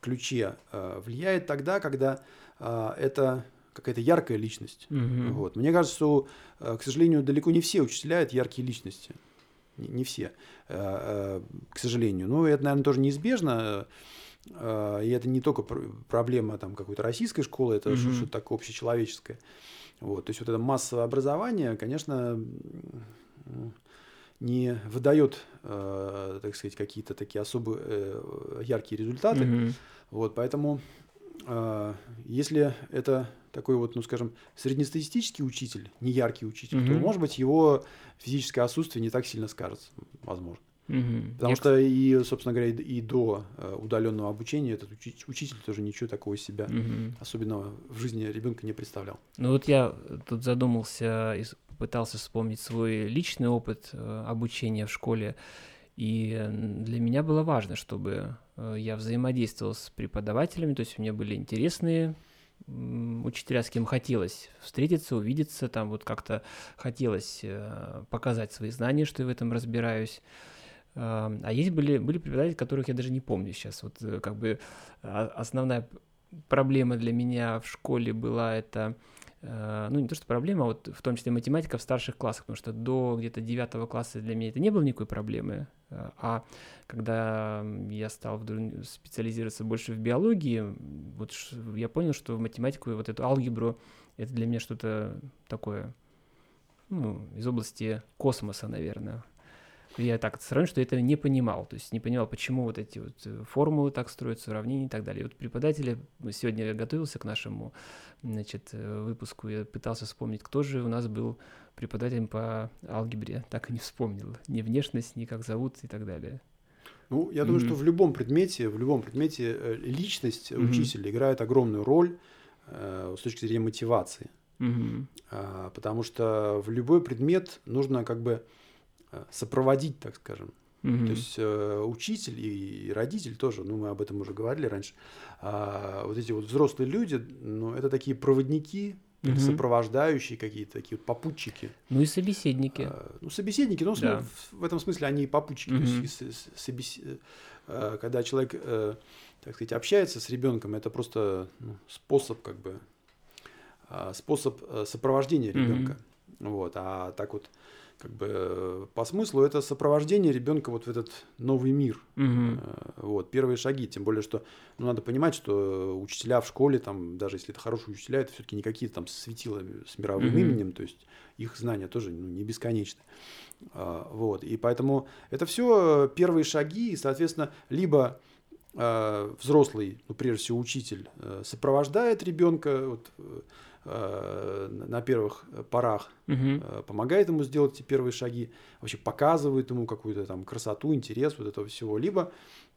ключе э, влияет тогда, когда э, это какая-то яркая личность. Угу. Вот. Мне кажется, что, э, к сожалению, далеко не все учителя это яркие личности. Не, все, э, э, к сожалению. Ну, это, наверное, тоже неизбежно. И это не только проблема там, какой-то российской школы, это угу. что-то такое общечеловеческое. Вот. То есть вот это массовое образование, конечно, не выдает, так сказать, какие-то такие особо яркие результаты. Угу. Вот, поэтому если это такой вот, ну скажем, среднестатистический учитель, не яркий учитель, mm-hmm. то, может быть, его физическое отсутствие не так сильно скажется, возможно. Мгм. Потому Я, что и, собственно говоря, и до э, удаленного обучения этот учи- учитель тоже ничего такого из себя Мгм. особенного в жизни ребенка не представлял. Ну вот я тут задумался и пытался вспомнить свой личный опыт э, обучения в школе. И для меня было важно, чтобы я взаимодействовал с преподавателями, то есть у меня были интересные учителя, с кем хотелось встретиться, увидеться, там вот как-то хотелось э, показать свои знания, что я в этом разбираюсь. А а есть были, были преподаватели, которых я даже не помню сейчас. Вот э, как бы а, основная проблема для меня в школе была это, э, ну не то что проблема, а вот в том числе математика в старших классах, потому что до где-то девятого класса для меня это не было никакой проблемы. А когда я стал специализироваться больше в биологии, вот я понял, что в математику и вот эту алгебру это для меня что-то такое, ну, из области космоса, наверное. Я так сравню, что я этого не понимал. То есть не понимал, почему вот эти вот э, формулы так строятся, уравнения и так далее. И вот преподаватели, ну, сегодня я готовился к нашему значит, э, выпуску, я пытался вспомнить, кто же у нас был преподавателем по алгебре. Так и не вспомнил. Ни внешность, ни как зовут и так далее. Ну, я думаю, Мгм. что в любом предмете, в любом предмете э, личность Мгм. учителя играет огромную роль э, с точки зрения мотивации. Мгм. А, Потому что в любой предмет нужно как бы э, сопроводить, так скажем. Мгм. То есть э, учитель и родитель тоже, ну мы об этом уже говорили раньше, а, вот эти вот взрослые люди, ну это такие проводники, Мгм. сопровождающие какие-то такие вот попутчики. Ну и собеседники. А, Ну, собеседники, ну, Да. в, в этом смысле они и попутчики. То есть, и с- с- собес- э, когда человек, э, так сказать, общается с ребенком, это просто ну, способ, как бы, а, способ э, сопровождения ребенка. Вот, а так вот, как бы, э, по смыслу, это сопровождение ребенка вот в этот новый мир. Э, Вот, первые шаги. Тем более, что ну, надо понимать, что учителя в школе, там, даже если это хорошие учителя, это все-таки не какие-то там светила с мировым Мгм. именем, то есть их знания тоже ну, не бесконечны. А, Вот, и поэтому это все первые шаги, и, соответственно, либо э, взрослый, ну, прежде всего учитель, э, сопровождает ребенка вот, э, э, на первых порах, э, помогает ему сделать эти первые шаги, вообще показывает ему какую-то там красоту, интерес вот этого всего, либо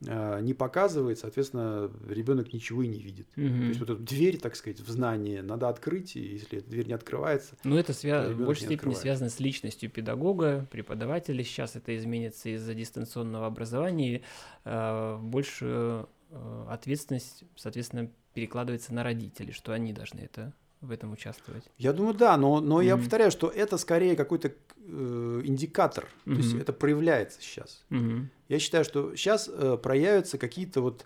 э, не показывает, соответственно, ребенок ничего и не видит. То Мгм. есть вот эту дверь, так сказать, в знание надо открыть, и если эта дверь не открывается, Ну, это свя- в большей степени открывает. связано с личностью педагога, преподавателя. Сейчас это изменится из-за дистанционного образования. э, большую э, ответственность, соответственно, перекладывается на родителей, что они должны это в этом участвовать. я думаю, да, но, но я Мгм. повторяю, что это скорее какой-то э, индикатор, то есть это проявляется сейчас. Мгм. Я считаю, что сейчас э, проявятся какие-то вот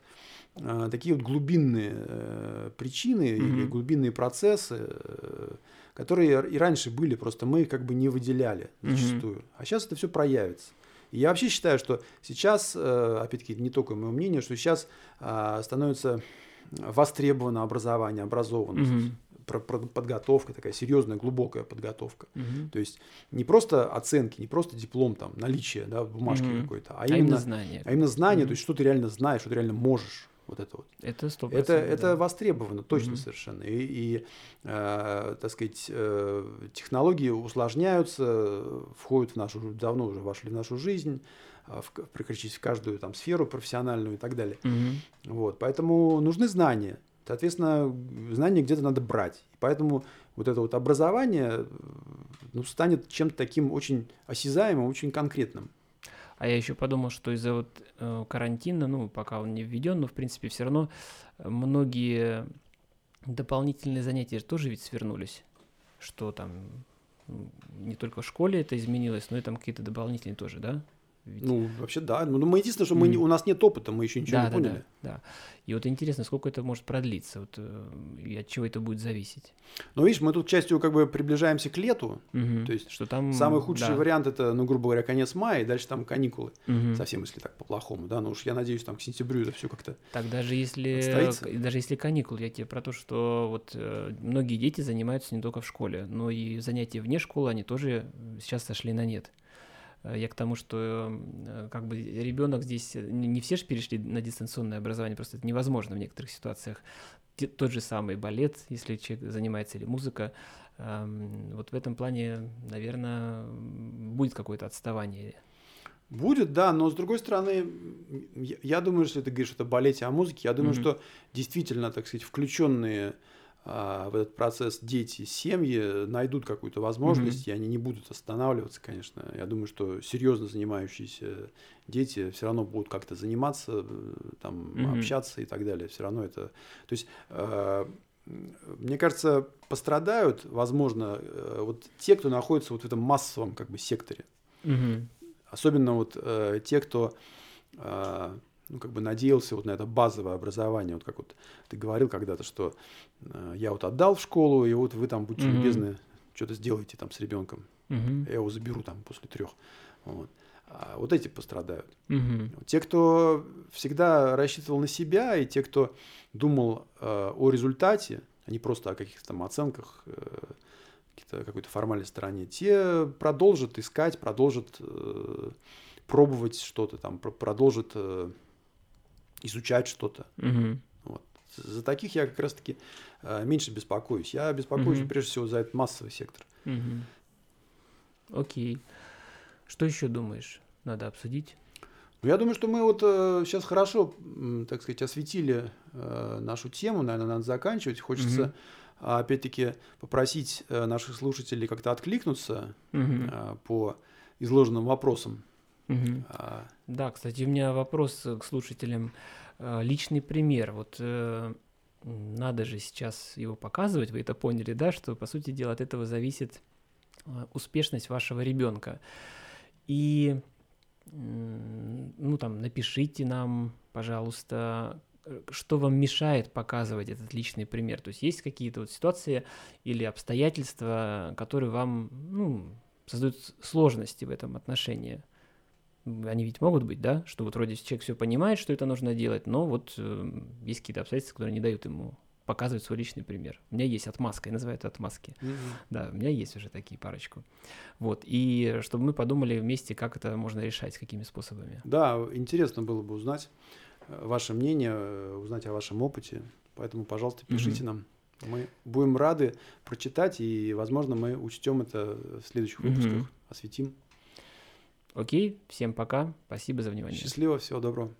э, такие вот глубинные э, причины или Мгм. глубинные процессы, э, которые и раньше были, просто мы их как бы не выделяли зачастую. А сейчас это все проявится. И я вообще считаю, что сейчас, э, опять-таки, не только мое мнение, что сейчас а, становится востребовано образование, образованность, Мгм. Подготовка, такая серьезная, глубокая подготовка. Мгм. То есть не просто оценки, не просто диплом, там, наличие да, бумажки Мгм. какой-то, а А именно именно знания. а именно знание, Мгм. то есть что ты реально знаешь, что ты реально можешь. Вот это вот. Это сто Это, это востребовано точно Мгм. совершенно. И, и, э, так сказать, э, технологии усложняются, входят в нашу, давно уже вошли в нашу жизнь, э, в, практически в каждую там сферу профессиональную и так далее. Мгм. Вот, поэтому нужны знания. Соответственно, знания где-то надо брать. И поэтому вот это вот образование ну, станет чем-то таким очень осязаемым, очень конкретным. А я еще подумал, что из-за вот э, карантина, ну, пока он не введен, но в принципе все равно э, многие дополнительные занятия же тоже ведь свернулись. Что там не только в школе это изменилось, но и там какие-то дополнительные тоже, да? Ведь- Ну, вообще, да. Ну, мы единственное, что мы, Мгм. у нас нет опыта, мы еще ничего да, не да, поняли. да, да. И вот интересно, сколько это может продлиться, вот, э, и от чего это будет зависеть. Но видишь, мы тут частью как бы приближаемся к лету. Мгм. То есть что там Самый худший да. вариант это, ну, грубо говоря, конец мая, и дальше там каникулы. Мгм. Совсем, если так по-плохому, да. Ну уж я надеюсь, там к сентябрю это все как-то. Так даже если Отстоится? к- даже если каникулы, я тебе про то, что вот э, многие дети занимаются не только в школе, но и занятия вне школы, они тоже сейчас сошли на нет. Э, Я к тому, что э, как бы ребенок здесь, э, не все же перешли на дистанционное образование, просто это невозможно в некоторых ситуациях. тот же самый балет, если человек занимается или музыка. Эм, вот в этом плане, наверное, будет какое-то отставание. Будет, да, но с другой стороны, я, думаю, что ты говоришь, что это балете о музыке, я думаю, mm-hmm. что действительно, так сказать, включенные в этот процесс дети, семьи найдут какую-то возможность, mm-hmm. и они не будут останавливаться, конечно. Я думаю, что серьезно занимающиеся дети все равно будут как-то заниматься, э, там, mm-hmm. общаться и так далее. Все равно это... То есть, э, мне кажется, пострадают, возможно, э, вот те, кто находится вот в этом массовом как бы секторе. Mm-hmm. Особенно вот э, те, кто э, ну, как бы надеялся вот на это базовое образование. Вот как вот ты говорил когда-то, что э, я вот отдал в школу, и вот вы там будьте mm-hmm. любезны, что-то сделайте там с ребенком. Mm-hmm. Я его заберу там после трех. Вот. А вот эти пострадают. Mm-hmm. Те, кто всегда рассчитывал на себя, и те, кто думал э, о результате, а не просто о каких-то там оценках, э, какой-то формальной стороне, те продолжат искать, продолжат э, пробовать что-то там, продолжат э, изучать что-то. Угу. Вот. За таких я как раз-таки э, меньше беспокоюсь. Я беспокоюсь угу. прежде всего за этот массовый сектор. Угу. Окей. Что еще думаешь? Надо обсудить? Ну, я думаю, что мы вот э, сейчас хорошо, так сказать, осветили э, нашу тему. Наверное, надо заканчивать. Хочется, угу. опять-таки, попросить э, наших слушателей как-то откликнуться угу. э, по изложенным вопросам. Угу. А... Да, кстати, у меня вопрос к слушателям. Э, личный пример. Вот э, надо же сейчас его показывать, вы это поняли, да, что, по сути дела, от этого зависит э, успешность вашего ребенка. И, ну, там, напишите нам, пожалуйста, что вам мешает показывать этот личный пример? То есть есть какие-то вот ситуации или обстоятельства, которые вам, ну, создают сложности в этом отношении? Они ведь могут быть, да, что вот вроде человек все понимает, что это нужно делать, но вот э, есть какие-то обстоятельства, которые не дают ему показывать свой личный пример. У меня есть отмазка, я называю это отмазки. Mm-hmm. Да, у меня есть уже такие парочку. Вот, и чтобы мы подумали вместе, как это можно решать, какими способами. Да, интересно было бы узнать э, ваше мнение, э, узнать о вашем опыте, поэтому, пожалуйста, пишите mm-hmm. нам. Мы будем рады прочитать, и, возможно, мы учтем это в следующих выпусках, mm-hmm. осветим. Окей, всем пока, спасибо за внимание. Счастливо, всего доброго.